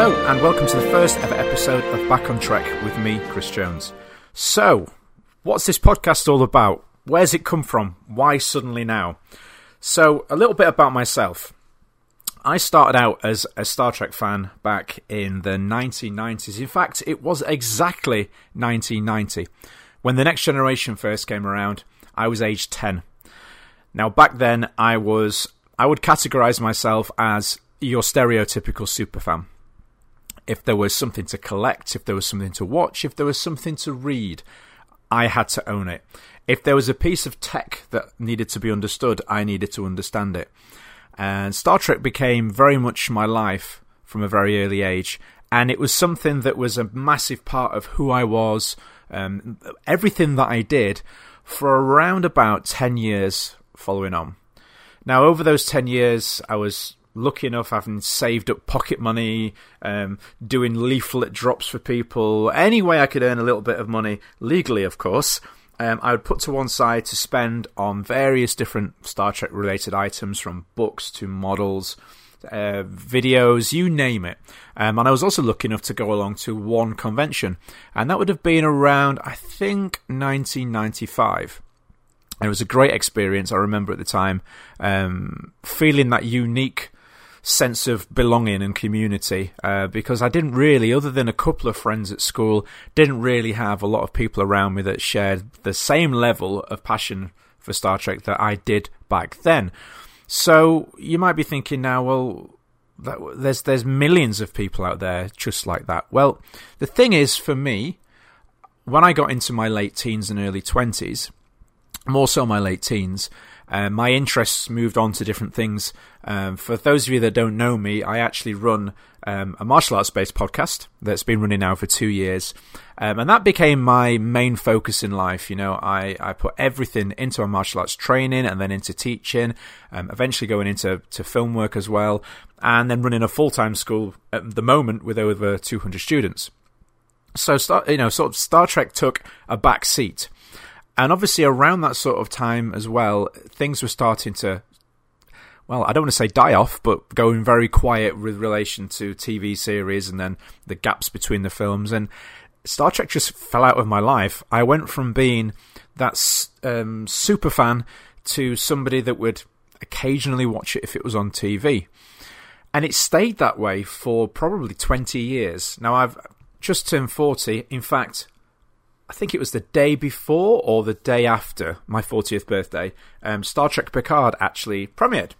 Hello, and welcome to the first ever episode of Back on Trek with me, Chris Jones. So, what's this podcast all about? Where's it come from? Why suddenly now? So, a little bit about myself. I started out as a Star Trek fan back in the 1990s. In fact, it was exactly 1990. When the next generation first came around, I was age 10. Now, back then, I was, I would categorize myself as your stereotypical superfan if there was something to collect, if there was something to watch, if there was something to read, I had to own it. If there was a piece of tech that needed to be understood, I needed to understand it. And Star Trek became very much my life from a very early age. And it was something that was a massive part of who I was, um, everything that I did for around about 10 years following on. Now, over those 10 years, I was lucky enough having saved up pocket money, um, doing leaflet drops for people, any way I could earn a little bit of money, legally, of course. Um, I would put to one side to spend on various different Star Trek related items, from books to models, uh, videos, you name it. Um, and I was also lucky enough to go along to one convention, and that would have been around, I think, 1995. And it was a great experience. I remember at the time um, feeling that unique sense of belonging and community uh, because I didn't really, other than a couple of friends at school, didn't really have a lot of people around me that shared the same level of passion for Star Trek that I did back then. So you might be thinking now, well, that, there's there's millions of people out there just like that. Well, the thing is, for me, when I got into my late teens and early twenties, more so my late teens, uh, my interests moved on to different things. Um, for those of you that don't know me, I actually run um, a martial arts based podcast that's been running now for two years. Um, and that became my main focus in life. You know, I, I put everything into my martial arts training and then into teaching, um, eventually going into to film work as well, and then running a full time school at the moment with over 200 students. So, you know, sort of Star Trek took a back seat. And obviously, around that sort of time as well, things were starting to, well, I don't want to say die off, but going very quiet with relation to TV series and then the gaps between the films. And Star Trek just fell out of my life. I went from being that um, super fan to somebody that would occasionally watch it if it was on TV. And it stayed that way for probably 20 years. Now, I've just turned 40. In fact, I think it was the day before or the day after my 40th birthday, um, Star Trek Picard actually premiered.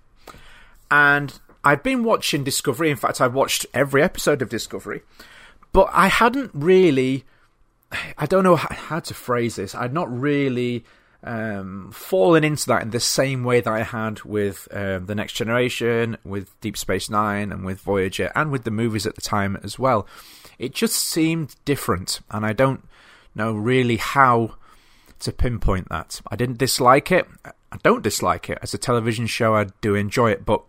And I'd been watching Discovery. In fact, I'd watched every episode of Discovery. But I hadn't really. I don't know how to phrase this. I'd not really um, fallen into that in the same way that I had with um, The Next Generation, with Deep Space Nine, and with Voyager, and with the movies at the time as well. It just seemed different. And I don't know really how to pinpoint that. I didn't dislike it. I don't dislike it as a television show. I do enjoy it, but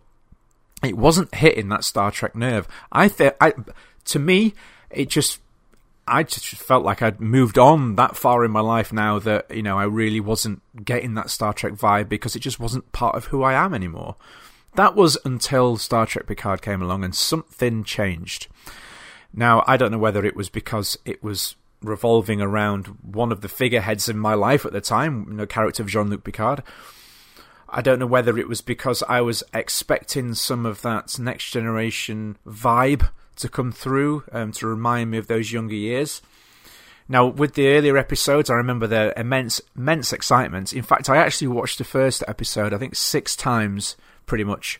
it wasn't hitting that Star Trek nerve. I think, I, to me, it just, I just felt like I'd moved on that far in my life now that you know I really wasn't getting that Star Trek vibe because it just wasn't part of who I am anymore. That was until Star Trek Picard came along and something changed. Now I don't know whether it was because it was revolving around one of the figureheads in my life at the time, you know, character of Jean Luc Picard. I don't know whether it was because I was expecting some of that next generation vibe to come through um, to remind me of those younger years. Now, with the earlier episodes, I remember the immense, immense excitement. In fact, I actually watched the first episode, I think, six times, pretty much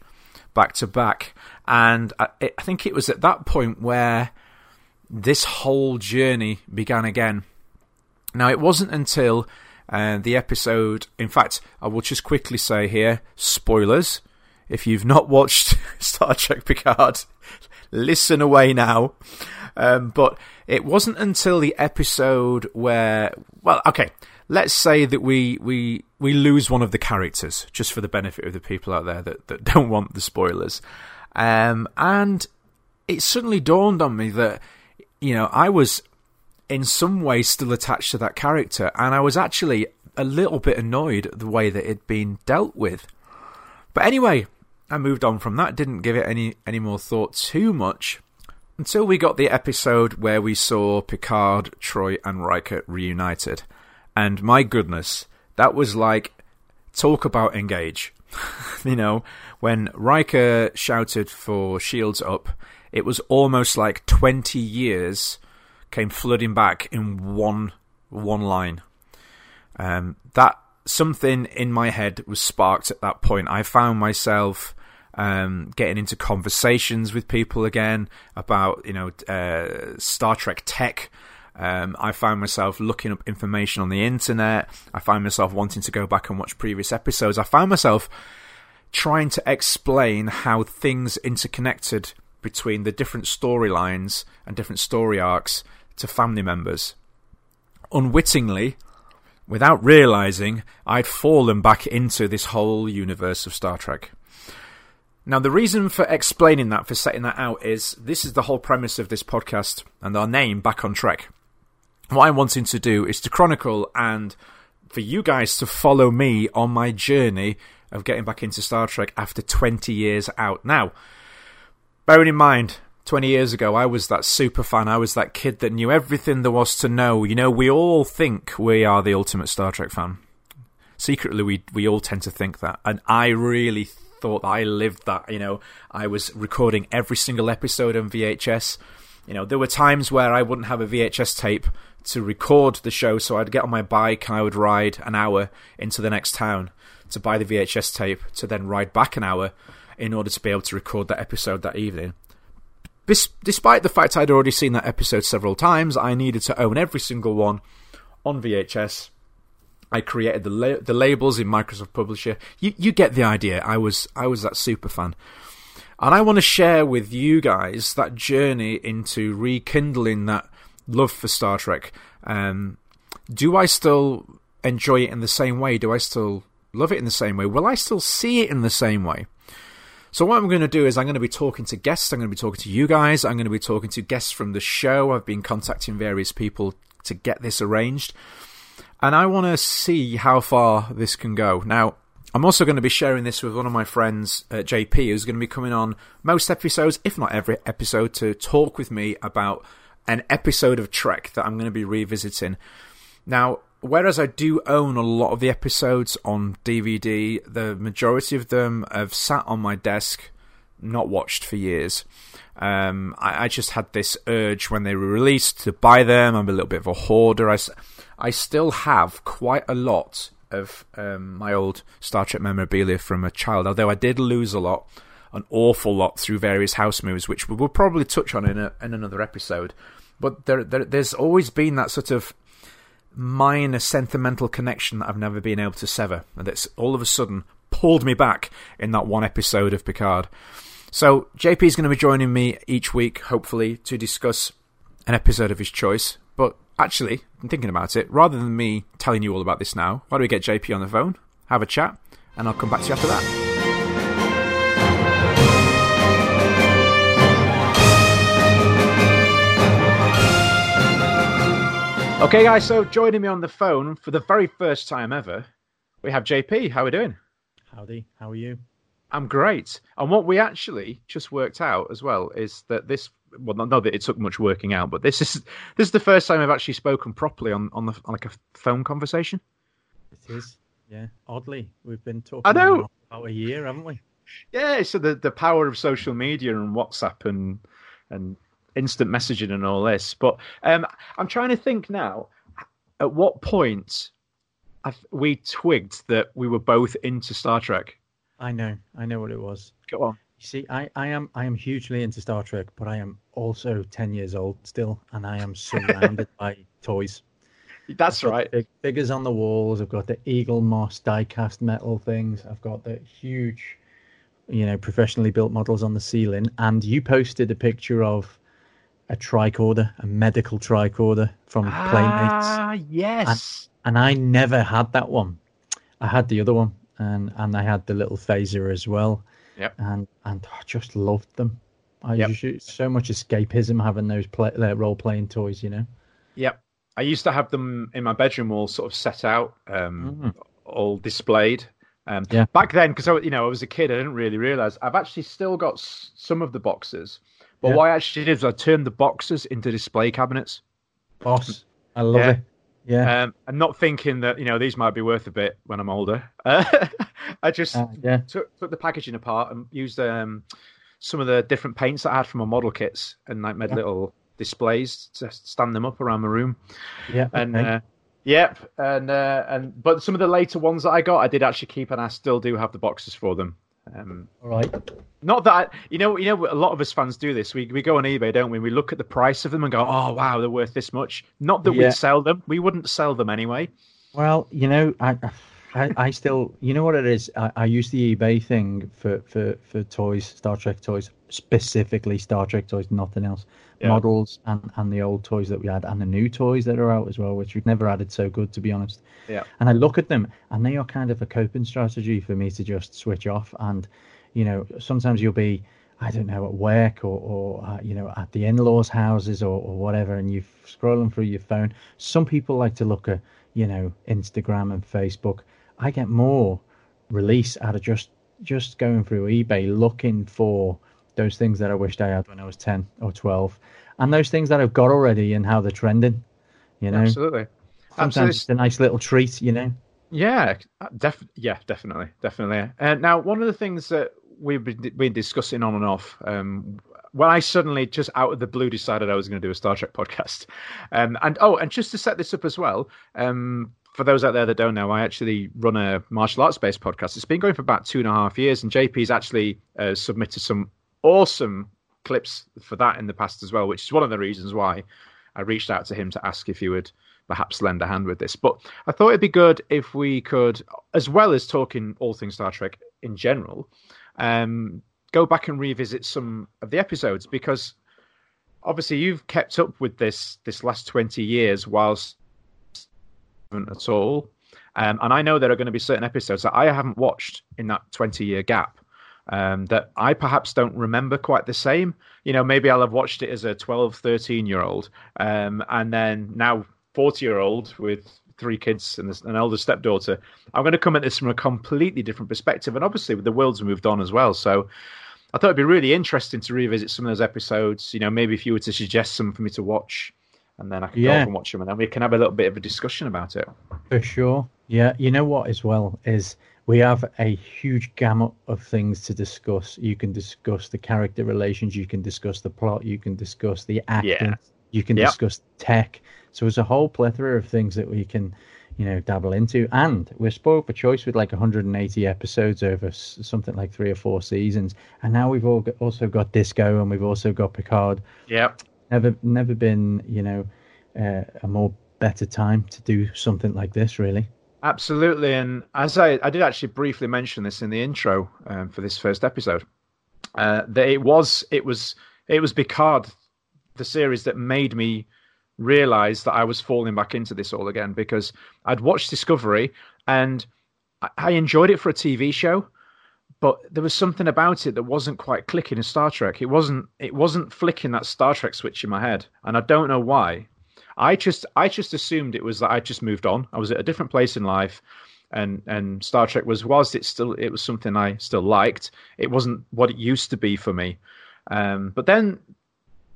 back to back. And I, I think it was at that point where this whole journey began again. Now, it wasn't until uh, the episode, in fact, I will just quickly say here spoilers. If you've not watched Star Trek Picard, listen away now. Um, but it wasn't until the episode where, well, okay, let's say that we, we, we lose one of the characters, just for the benefit of the people out there that, that don't want the spoilers. Um, and it suddenly dawned on me that you know, I was in some way still attached to that character, and I was actually a little bit annoyed at the way that it'd been dealt with. But anyway, I moved on from that, didn't give it any, any more thought too much. until we got the episode where we saw Picard, Troi, and Riker reunited. And my goodness, that was like talk about engage. you know, when Riker shouted for shields up, it was almost like 20 years came flooding back in one one line. Um, that something in my head was sparked at that point. I found myself um, getting into conversations with people again about you know uh, Star Trek tech. Um, I found myself looking up information on the internet. I found myself wanting to go back and watch previous episodes. I found myself trying to explain how things interconnected between the different storylines and different story arcs to family members. Unwittingly, without realizing, I'd fallen back into this whole universe of Star Trek. Now, the reason for explaining that, for setting that out, is this is the whole premise of this podcast and our name, Back on Trek. What I'm wanting to do is to chronicle and for you guys to follow me on my journey of getting back into Star Trek after 20 years out. Now, bearing in mind, 20 years ago, I was that super fan. I was that kid that knew everything there was to know. You know, we all think we are the ultimate Star Trek fan. Secretly, we, we all tend to think that. And I really thought I lived that. You know, I was recording every single episode on VHS. You know, there were times where I wouldn't have a VHS tape to record the show, so I'd get on my bike and I would ride an hour into the next town to buy the VHS tape to then ride back an hour in order to be able to record that episode that evening. This, despite the fact I'd already seen that episode several times, I needed to own every single one on VHS I created the la- the labels in Microsoft Publisher. You you get the idea. I was I was that super fan. And I want to share with you guys that journey into rekindling that love for Star Trek. Um, do I still enjoy it in the same way? Do I still love it in the same way? Will I still see it in the same way? So what I'm going to do is I'm going to be talking to guests. I'm going to be talking to you guys. I'm going to be talking to guests from the show. I've been contacting various people to get this arranged and I want to see how far this can go. Now, I'm also going to be sharing this with one of my friends, uh, JP, who's going to be coming on most episodes, if not every episode, to talk with me about an episode of Trek that I'm going to be revisiting. Now, whereas I do own a lot of the episodes on DVD, the majority of them have sat on my desk, not watched for years. Um, I, I, just had this urge when they were released to buy them. I'm a little bit of a hoarder. I, I still have quite a lot of um, my old Star Trek memorabilia from a child, although I did lose a lot, an awful lot through various house moves, which we will probably touch on in, a, in another episode. But there, there, there's always been that sort of minor sentimental connection that I've never been able to sever, and that's all of a sudden pulled me back in that one episode of Picard. So JP is going to be joining me each week, hopefully, to discuss an episode of his choice. But Actually, I'm thinking about it. Rather than me telling you all about this now, why don't we get JP on the phone, have a chat, and I'll come back to you after that. Okay, guys, so joining me on the phone for the very first time ever, we have JP. How are we doing? Howdy, how are you? I'm great. And what we actually just worked out as well is that this well, not that it took much working out, but this is this is the first time I've actually spoken properly on on the on like a phone conversation. It is, yeah. Oddly, we've been talking. I know about a year, haven't we? Yeah. So the the power of social media and WhatsApp and and instant messaging and all this. But um, I'm trying to think now. At what point we twigged that we were both into Star Trek? I know. I know what it was. Go on. You see, I, I am I am hugely into Star Trek, but I am also ten years old still, and I am surrounded by toys. That's right. Big, figures on the walls. I've got the Eaglemoss die-cast metal things. I've got the huge, you know, professionally built models on the ceiling. And you posted a picture of a tricorder, a medical tricorder from ah, Playmates. Ah, yes. And, and I never had that one. I had the other one, and and I had the little phaser as well. Yep. And and I just loved them. I yep. just, so much escapism having those play, uh, role playing toys, you know. Yep. I used to have them in my bedroom, all sort of set out, um, mm. all displayed. Um, yeah. Back then, because you know I was a kid, I didn't really realize I've actually still got some of the boxes, But Yeah. what I actually did was I turned the boxes into display cabinets. Boss, I love Yeah. it. Yeah, Um, and not thinking that you know these might be worth a bit when I'm older. Uh, I just Uh, yeah. took, took the packaging apart and used um, some of the different paints that I had from my model kits and like made Yeah. little displays to stand them up around my room. yeah. And okay. uh, yep, and uh, and but some of the later ones that I got, I did actually keep, and I still do have the boxes for them. Um, All right. not that I, you know, you know, a lot of us fans do this. We we go on eBay, don't we? We look at the price of them and go, "Oh, wow, they're worth this much." Not that Yeah. we'd sell them; we wouldn't sell them anyway. Well, you know, I, I, I still, you know what it is. I, I use the eBay thing for, for, for toys, Star Trek toys, specifically Star Trek toys, nothing else. Yeah. Models and, and the old toys that we had, and the new toys that are out as well, which we've never added so good, to be honest. Yeah. And I look at them, and they are kind of a coping strategy for me to just switch off. And, you know, sometimes you'll be, I don't know, at work or, or uh, you know, at the in-laws' houses or, or whatever, and you're scrolling through your phone. Some people like to look at, you know, Instagram and Facebook. I get more release out of just just going through eBay looking for those things that I wished I had when I was ten or twelve, and those things that I've got already and how they're trending. You know, Absolutely. sometimes Absolutely. it's a nice little treat. You know. Yeah, def- yeah, definitely, definitely. And now, one of the things that we've been, been discussing on and off, um, when I suddenly just out of the blue decided I was going to do a Star Trek podcast, um, and oh, and just to set this up as well, um, for those out there that don't know, I actually run a martial arts based podcast. It's been going for about two and a half years, and JP's actually uh, submitted some awesome clips for that in the past as well, which is one of the reasons why I reached out to him to ask if he would perhaps lend a hand with this. But I thought it'd be good if we could, as well as talking all things Star Trek in general, um, go back and revisit some of the episodes because obviously you've kept up with this this last 20 years whilst at all. Um, and I know there are going to be certain episodes that I haven't watched in that 20 year gap um, that I perhaps don't remember quite the same. You know, maybe I'll have watched it as a 12, 13 year old, um, and then now 40 year old with three kids and an elder stepdaughter. I'm going to come at this from a completely different perspective. And obviously, the world's moved on as well. So I thought it'd be really interesting to revisit some of those episodes. You know, maybe if you were to suggest some for me to watch, and then I can go Yeah. off and watch them, and then we can have a little bit of a discussion about it. For sure. Yeah. You know what, as well, is we have a huge gamut of things to discuss. You can discuss the character relations, you can discuss the plot, you can discuss the acting, Yeah. you can Yep. discuss tech. So there's a whole plethora of things that we can, you know, dabble into. And we're spoiled for choice with like 180 episodes over s- something like three or four seasons. And now we've all got, also got Disco and we've also got Picard Yeah. Never never been you know uh, a more better time to do something like this really. Absolutely, and as I, I did actually briefly mention this in the intro um, for this first episode, uh, that it was it was it was Picard, the series that made me realize that I was falling back into this all again because I'd watched Discovery and I, I enjoyed it for a TV show, but there was something about it that wasn't quite clicking in Star Trek. It wasn't it wasn't flicking that Star Trek switch in my head, and I don't know why. I just I just assumed it was that I just moved on. I was at a different place in life, and and Star Trek was whilst it still it was something I still liked. It wasn't what it used to be for me. Um, but then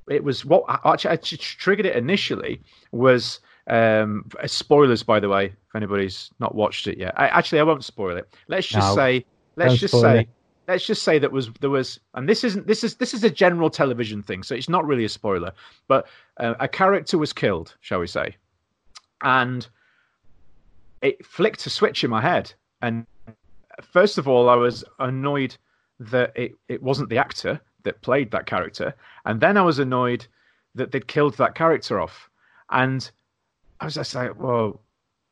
it was what actually, actually triggered it initially was um, spoilers. By the way, if anybody's not watched it yet, I, actually I won't spoil it. Let's just No. say let's just say it. let's just say that was there was and this isn't this is this is a general television thing so it's not really a spoiler but uh, a character was killed shall we say and it flicked a switch in my head and first of all i was annoyed that it, it wasn't the actor that played that character and then i was annoyed that they'd killed that character off and i was just like well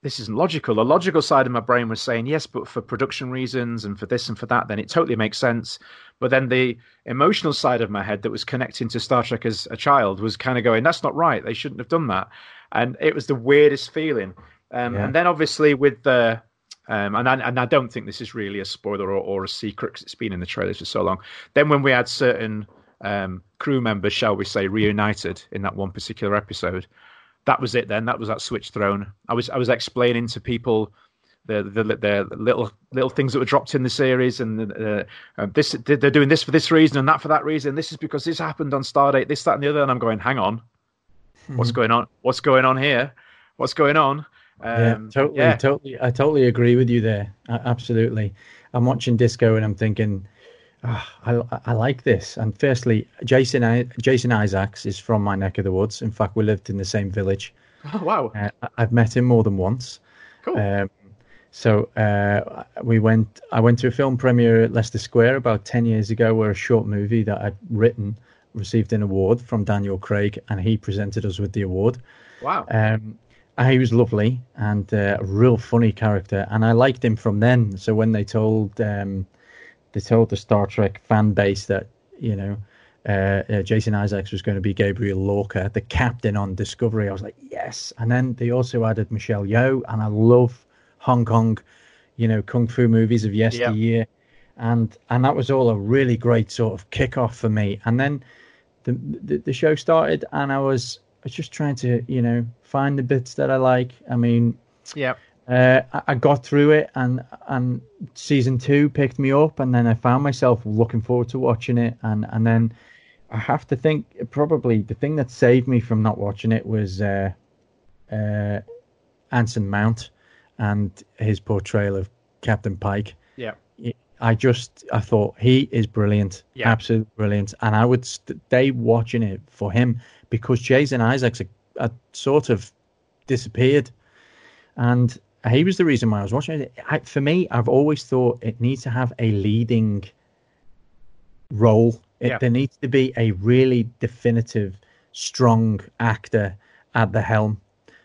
this isn't logical. The logical side of my brain was saying yes, but for production reasons and for this and for that, then it totally makes sense. But then the emotional side of my head that was connecting to Star Trek as a child was kind of going, "That's not right. They shouldn't have done that." And it was the weirdest feeling. Um, Yeah. And then obviously with the um, and I, and I don't think this is really a spoiler or, or a secret because it's been in the trailers for so long. Then when we had certain um, crew members, shall we say, reunited in that one particular episode, that was it. Then that was that switch thrown. I was I was explaining to people the the, the little little things that were dropped in the series, and uh, uh, this they're doing this for this reason and that for that reason. This is because this happened on Stardate, this, that, and the other. And I'm going, hang on, what's mm-hmm. going on? What's going on here? What's going on? Um, yeah, totally, yeah. totally. I totally agree with you there. absolutely. I'm watching Disco and I'm thinking, oh, I, I like this. And firstly, Jason Jason Isaacs is from my neck of the woods. In fact, we lived in the same village. Oh wow! Uh, I've met him more than once. Cool. Um, so uh, we went. I went to a film premiere at Leicester Square about ten years ago, where a short movie that I'd written received an award from Daniel Craig, and he presented us with the award. Wow! Um, he was lovely and uh, a real funny character, and I liked him from then. So when they told um, they told the Star Trek fan base that you know uh, uh, Jason Isaacs was going to be Gabriel Lorca, the captain on Discovery. I was like, yes. And then they also added Michelle Yeoh, and I love Hong Kong, you know, kung fu movies of yesteryear, yep. and and that was all a really great sort of kickoff for me. And then the, the the show started, and I was I was just trying to you know find the bits that I like. I mean, yeah. Uh, I got through it, and and season two picked me up, and then I found myself looking forward to watching it, and and then I have to think probably the thing that saved me from not watching it was uh, uh, Anson Mount and his portrayal of Captain Pike. Yeah. I just I thought he is brilliant, yeah. absolutely brilliant, and I would stay watching it for him because Jason Isaacs had, had sort of disappeared, and he was the reason why I was watching it. I, for me, I've always thought it needs to have a leading role it, yeah. There needs to be a really definitive, strong actor at the helm.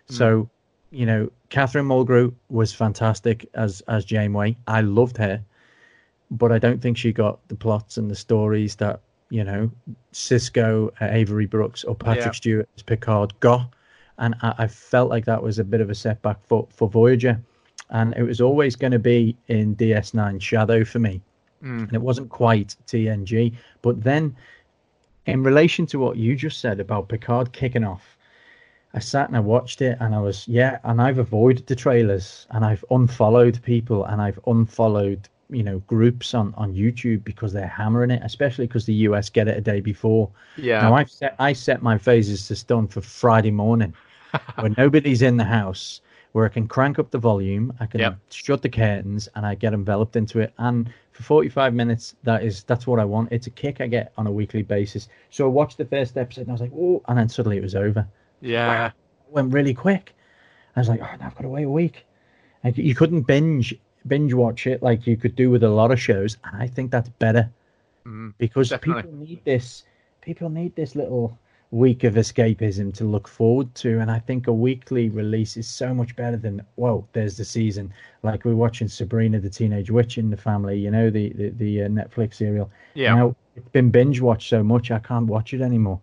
Mm. So, you know, Catherine Mulgrew was fantastic as as Janeway. I loved her, but I don't think she got the plots and the stories that you know Sisko, uh, Avery Brooks, or Patrick yeah. Stewart as Picard got, and I, I felt like that was a bit of a setback for for Voyager, and it was always going to be in DS9 Shadow for me. Mm. And it wasn't quite TNG. But then, in relation to what you just said about Picard kicking off, I sat and I watched it and I was, yeah, and I've avoided the trailers and I've unfollowed people and I've unfollowed, you know, groups on, on YouTube because they're hammering it, especially because the US get it a day before. Yeah. Now I've set, I set my phasers to stun for Friday morning when nobody's in the house where I can crank up the volume, I can yep. shut the curtains, and I get enveloped into it. And for 45 minutes, that is that's what I want. It's a kick I get on a weekly basis. So I watched the first episode, and I was like, oh, and then suddenly it was over. Yeah, wow. it went really quick. I was like, oh, now I've got to wait a week. And you couldn't binge binge watch it like you could do with a lot of shows, and I think that's better mm, because definitely. people need this. People need this little week of escapism to look forward to. And I think a weekly release is so much better than, whoa, there's the season. Like we're watching Sabrina the Teenage Witch in the family, you know, the, the, the uh, Netflix serial. Yeah. Now, it's been binge watched so much, I can't watch it anymore.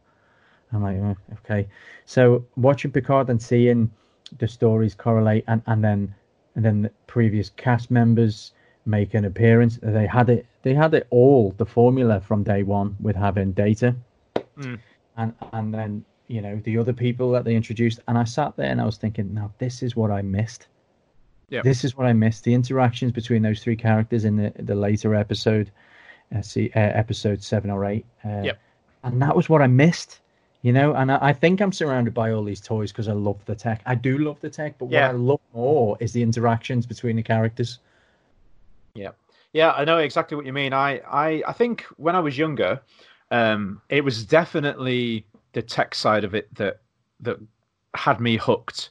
I'm like, oh, okay. So watching Picard and seeing the stories correlate and, and then and then the previous cast members make an appearance. They had it they had it all, the formula from day one with having Data. Mm and and then you know the other people that they introduced, and I sat there and I was thinking, now this is what I missed. Yeah, this is what I missed. The interactions between those three characters in the the later episode, uh, see uh, episode seven or eight. Uh, yep. and that was what I missed. You know, and I, I think I'm surrounded by all these toys because I love the tech. I do love the tech, but yeah. what I love more is the interactions between the characters. Yeah, yeah, I know exactly what you mean. I, I, I think when I was younger, um, it was definitely the tech side of it that that had me hooked.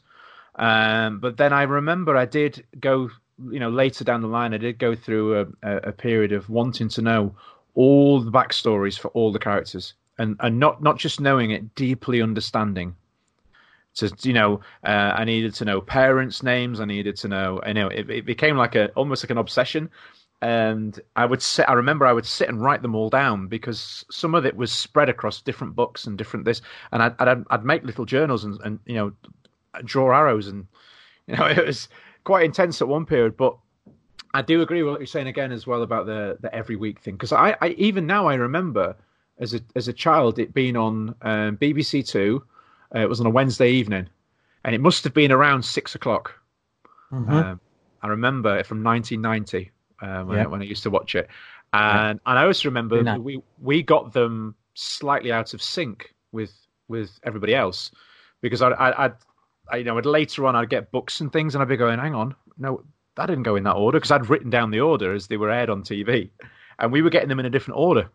Um, but then I remember I did go, you know, later down the line, I did go through a, a, period of wanting to know all the backstories for all the characters, and and not not just knowing it, deeply understanding. So you know, uh, I needed to know parents' names. I needed to know. I know it, it became like a almost like an obsession and I would sit. I remember I would sit and write them all down because some of it was spread across different books and different this, and I'd I'd, I'd make little journals and, and you know draw arrows and you know it was quite intense at one period, but. I do agree with what you're saying again as well about the the every week thing because I, I even now I remember as a as a child it being on um, BBC Two. Uh, it was on a Wednesday evening, and it must have been around six o'clock. Mm-hmm. Um, I remember it from 1990 when, Yeah. when I used to watch it, and and I also remember we we got them slightly out of sync with with everybody else because I I I'd, I you know I'd later on I'd get books and things and I'd be going hang on no that didn't go in that order because I'd written down the order as they were aired on TV, and we were getting them in a different order.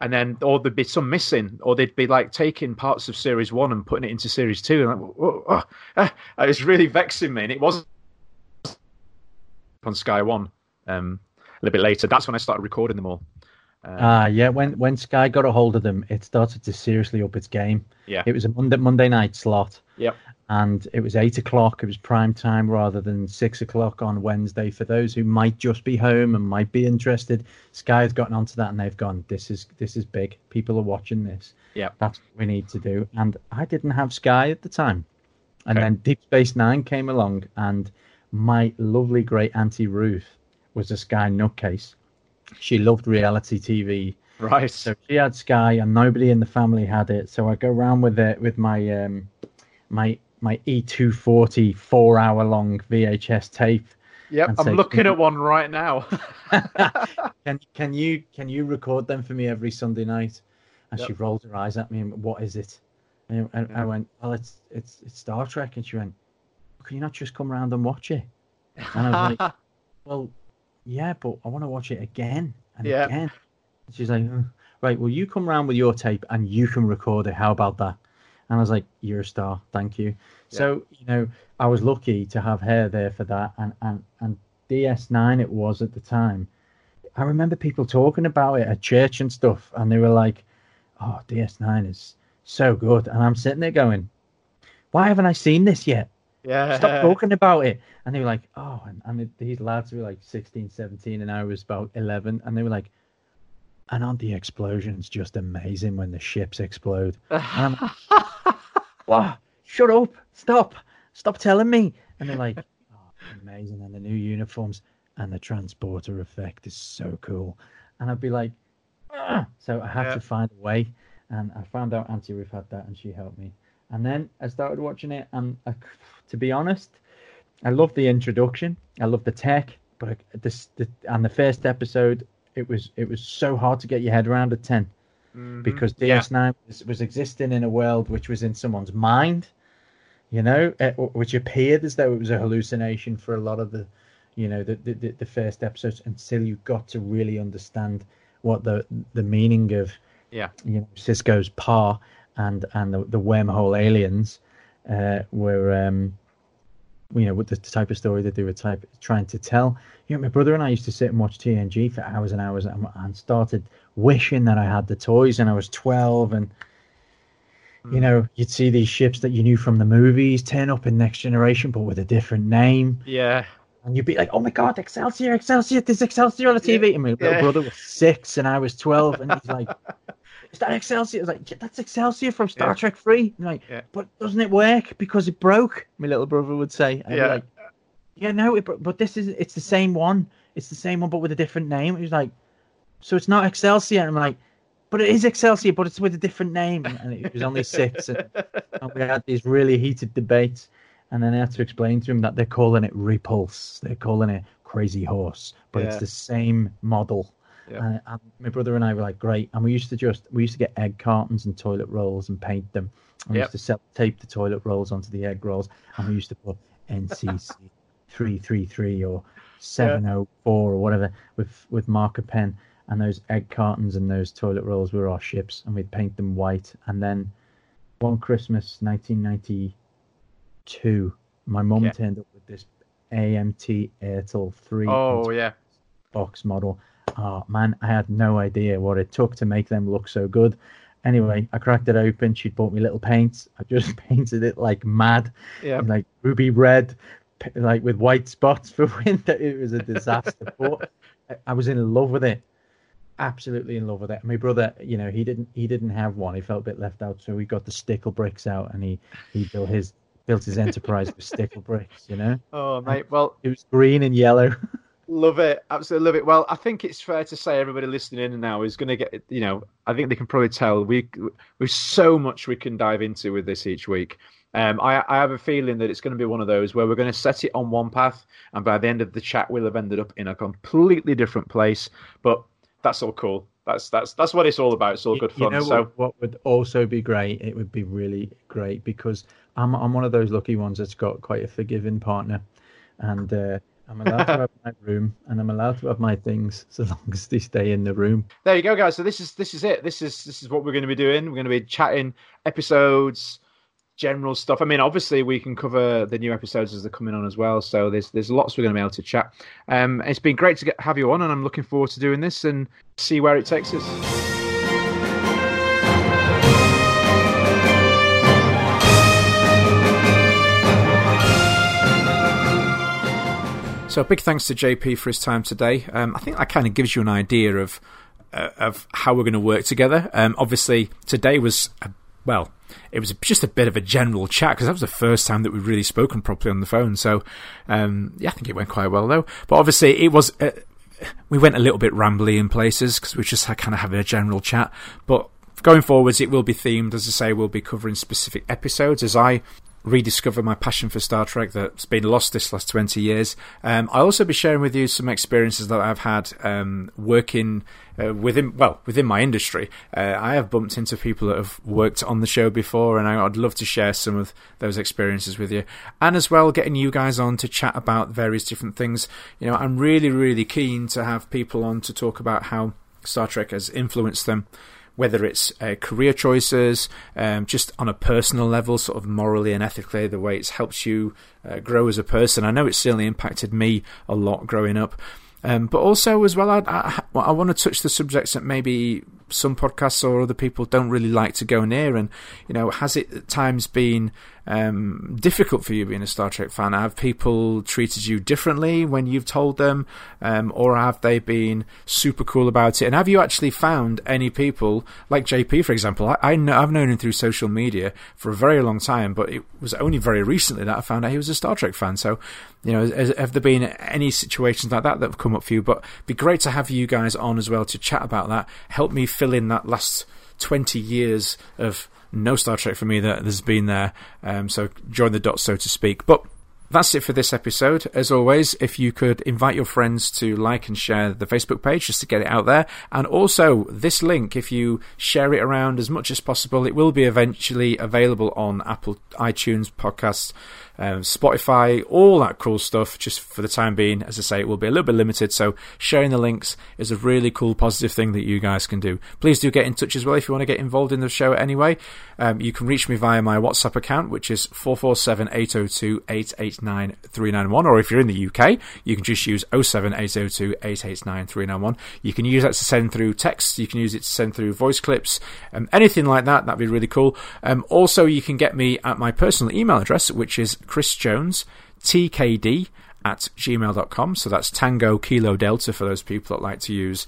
And then, or there'd be some missing, or they'd be like taking parts of series one and putting it into series two, and like, whoa, ah, it was really vexing me. And it wasn't on Sky One um, a little bit later. That's when I started recording them all. Ah, yeah. When when Sky got a hold of them, it started to seriously up its game. Yeah. It was a Monday Monday night slot, Yep. and it was eight o'clock. It was prime time rather than six o'clock on Wednesday. For those who might just be home and might be interested, Sky has gotten onto that and they've gone. This is this is big. People are watching this. Yep. That's what we need to do. And I didn't have Sky at the time, and Okay. then Deep Space Nine came along, and my lovely great auntie Ruth was a Sky nutcase. She loved reality TV. Right. So she had Sky, and nobody in the family had it. So I go around with it with my um, my my E two forty four hour long VHS tape. yep. I'm say, looking at one right now. Can can you can you record them for me every Sunday night? And she Yep. rolled her eyes at me. and What is it? And, and I went, well, it's it's it's Star Trek. And she went, can you not just come around and watch it? And I was like, well, yeah, but I want to watch it again and Yeah. again. She's like, "Hmm, right, well, you come round with your tape and you can record it. How about that? And I was like, you're a star. Thank you. So, you know, I was lucky to have her there for that. And, and, and DS9 it was at the time. I remember people talking about it at church and stuff. And they were like, oh, DS9 is so good. And I'm sitting there going, why haven't I seen this yet? Yeah. stop talking about it. And they were like, oh, and, and these lads were like 16, 17, and I was about 11. And they were like, and aren't the explosions just amazing when the ships explode? And I'm like, wow, shut up, stop, stop telling me. And they're like, oh, amazing. And the new uniforms and the transporter effect is so cool. And I'd be like, ah. so I have Yeah. to find a way. And I found out Auntie Ruth had that and she helped me. And then I started watching it. And I, to be honest, I love the introduction. I love the tech, but I, this the, and the first episode, it was it was so hard to get your head around at ten Mhm. because Yeah. DS9 was, was existing in a world which was in someone's mind, you know, eh, which appeared as though it was a hallucination for a lot of the, you know, the the, the- first episodes until you got to really understand what the the meaning of Yeah. you know Sisko's pa and and the, the wormhole aliens uh, were um, you know, with the type of story that they were type trying to tell. You know, my brother and I used to sit and watch TNG for hours and hours, and, and started wishing that I had the toys. And I was twelve, and you know, you'd see these ships that you knew from the movies turn up in Next Generation, but with a different name, Yeah. and you'd be like, "Oh my God, Excelsior, Excelsior! There's Excelsior on the TV!" And my little yeah. brother was six, and I was twelve, and he's like. Is that Excelsior? I was like, "Yeah, that's Excelsior from Star Yeah. Trek 3. And like, Yeah. but doesn't it work because it broke? My little brother would say. I'd Yeah. like, yeah, no, it, but this is it's the same one. It's the same one, but with a different name. He was like, so it's not Excelsior. And I'm like, but it is Excelsior, but it's with a different name. And, it was only six, and, and we had these really heated debates. And then I had to explain to him that they're calling it Repulse. They're calling it Crazy Horse, but it's the same model. Yeah. And, and my brother and I were like, great. And we used to just we used to get egg cartons and toilet rolls and paint them. And we Yep. used to tape the toilet rolls onto the egg rolls, and we used to put NCC three three three or seven oh four or whatever with with marker pen. And those egg cartons and those toilet rolls were our ships, and we'd paint them white. And then one Christmas, 1992, my mum Yeah. turned up with this AMT Ertl three Oh yeah. box model. Oh man, I had no idea what it took to make them look so good. Anyway, I cracked it open. She'd bought me little paints. I just painted it like mad, Yeah. like ruby red, like with white spots for winter. It was a disaster, but I, I was in love with it. Absolutely in love with it. My brother, you know, he didn't he didn't have one. He felt a bit left out, so he got the stickle bricks out and he he built his built his enterprise with stickle bricks. You know, Oh mate. Well, it was green and yellow. Love it, absolutely love it. Well, I think it's fair to say everybody listening in now is going to get. You know, I think they can probably tell we we've so much we can dive into with this each week. Um, I, I have a feeling that it's going to be one of those where we're going to set it on one path, and by the end of the chat, we'll have ended up in a completely different place. But that's all cool. That's that's that's what it's all about. It's all good fun. You know so what, what would also be great? It would be really great because I'm I'm one of those lucky ones that's got quite a forgiving partner, and uh, I'm allowed to have my room and I'm allowed to have my things so long as they stay in the room. There you go, guys. So this is this is it. This is this is what we're going to be doing. We're going to be chatting episodes, general stuff. I mean, obviously we can cover the new episodes as they're coming on as well. So there's there's lots we're going to be able to chat. Um, it's been great to get have you on, and I'm looking forward to doing this and see where it takes us. So big thanks to JP for his time today. Um, I think that kind of gives you an idea of uh, of how we're going to work together. Um, obviously, today was a, well, it was just a bit of a general chat because that was the first time that we've really spoken properly on the phone. So um, yeah, I think it went quite well though. But obviously, it was. Uh, we went a little bit rambly in places because we just kind of having a general chat. But going forwards, it will be themed. As I say, we'll be covering specific episodes as I rediscover my passion for Star Trek that's been lost this last 20 years. Um, I'll also be sharing with you some experiences that I've had um, working uh, within, well, within my industry. Uh, I have bumped into people that have worked on the show before, and I'd love to share some of those experiences with you. And as well, getting you guys on to chat about various different things. You know, I'm really, really keen to have people on to talk about how Star Trek has influenced them whether it's uh, career choices, um, just on a personal level, sort of morally and ethically, the way it's helped you uh, grow as a person. I know it's certainly impacted me a lot growing up. Um, but also, as well, I, I, I want to touch the subjects that maybe some podcasts or other people don't really like to go near. And, you know, has it at times been um, difficult for you being a Star Trek fan? Have people treated you differently when you've told them? Um, or have they been super cool about it? And have you actually found any people, like JP, for example? I, I know, I've known him through social media for a very long time, but it was only very recently that I found out he was a Star Trek fan. So, you know, have there been any situations like that that have come up for you? But it'd be great to have you guys on as well to chat about that. Help me fill in that last 20 years of no Star Trek for me that has been there. Um, so join the dots, so to speak. But that's it for this episode. As always, if you could invite your friends to like and share the Facebook page just to get it out there. And also, this link, if you share it around as much as possible, it will be eventually available on Apple iTunes podcasts um, Spotify, all that cool stuff. Just for the time being, as I say, it will be a little bit limited. So sharing the links is a really cool, positive thing that you guys can do. Please do get in touch as well if you want to get involved in the show anyway. Um, you can reach me via my WhatsApp account, which is 447 802 889 391. Or if you're in the UK, you can just use 07802 889 391. You can use that to send through text. You can use it to send through voice clips. Um, anything like that, that'd be really cool. Um, also, you can get me at my personal email address, which is Chris Jones, TKD at gmail.com. So that's Tango Kilo Delta for those people that like to use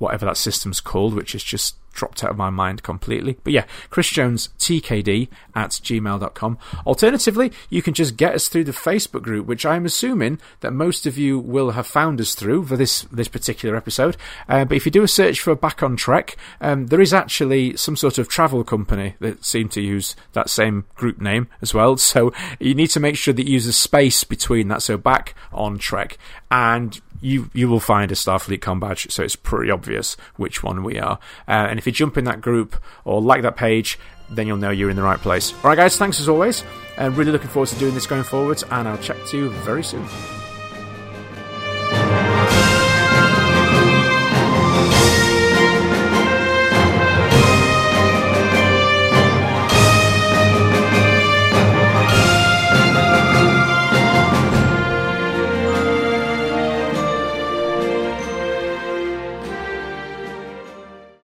whatever that system's called, which is just dropped out of my mind completely. But yeah, Chris Jones TKD at gmail.com. Alternatively, you can just get us through the Facebook group, which I'm assuming that most of you will have found us through for this, this particular episode. Uh, but if you do a search for Back on Trek, um, there is actually some sort of travel company that seem to use that same group name as well. So you need to make sure that you use a space between that. So Back on Trek and you you will find a Starfleet com badge, so it's pretty obvious which one we are. Uh, and if you jump in that group or like that page, then you'll know you're in the right place. All right, guys, thanks as always. And really looking forward to doing this going forward, and I'll chat to you very soon.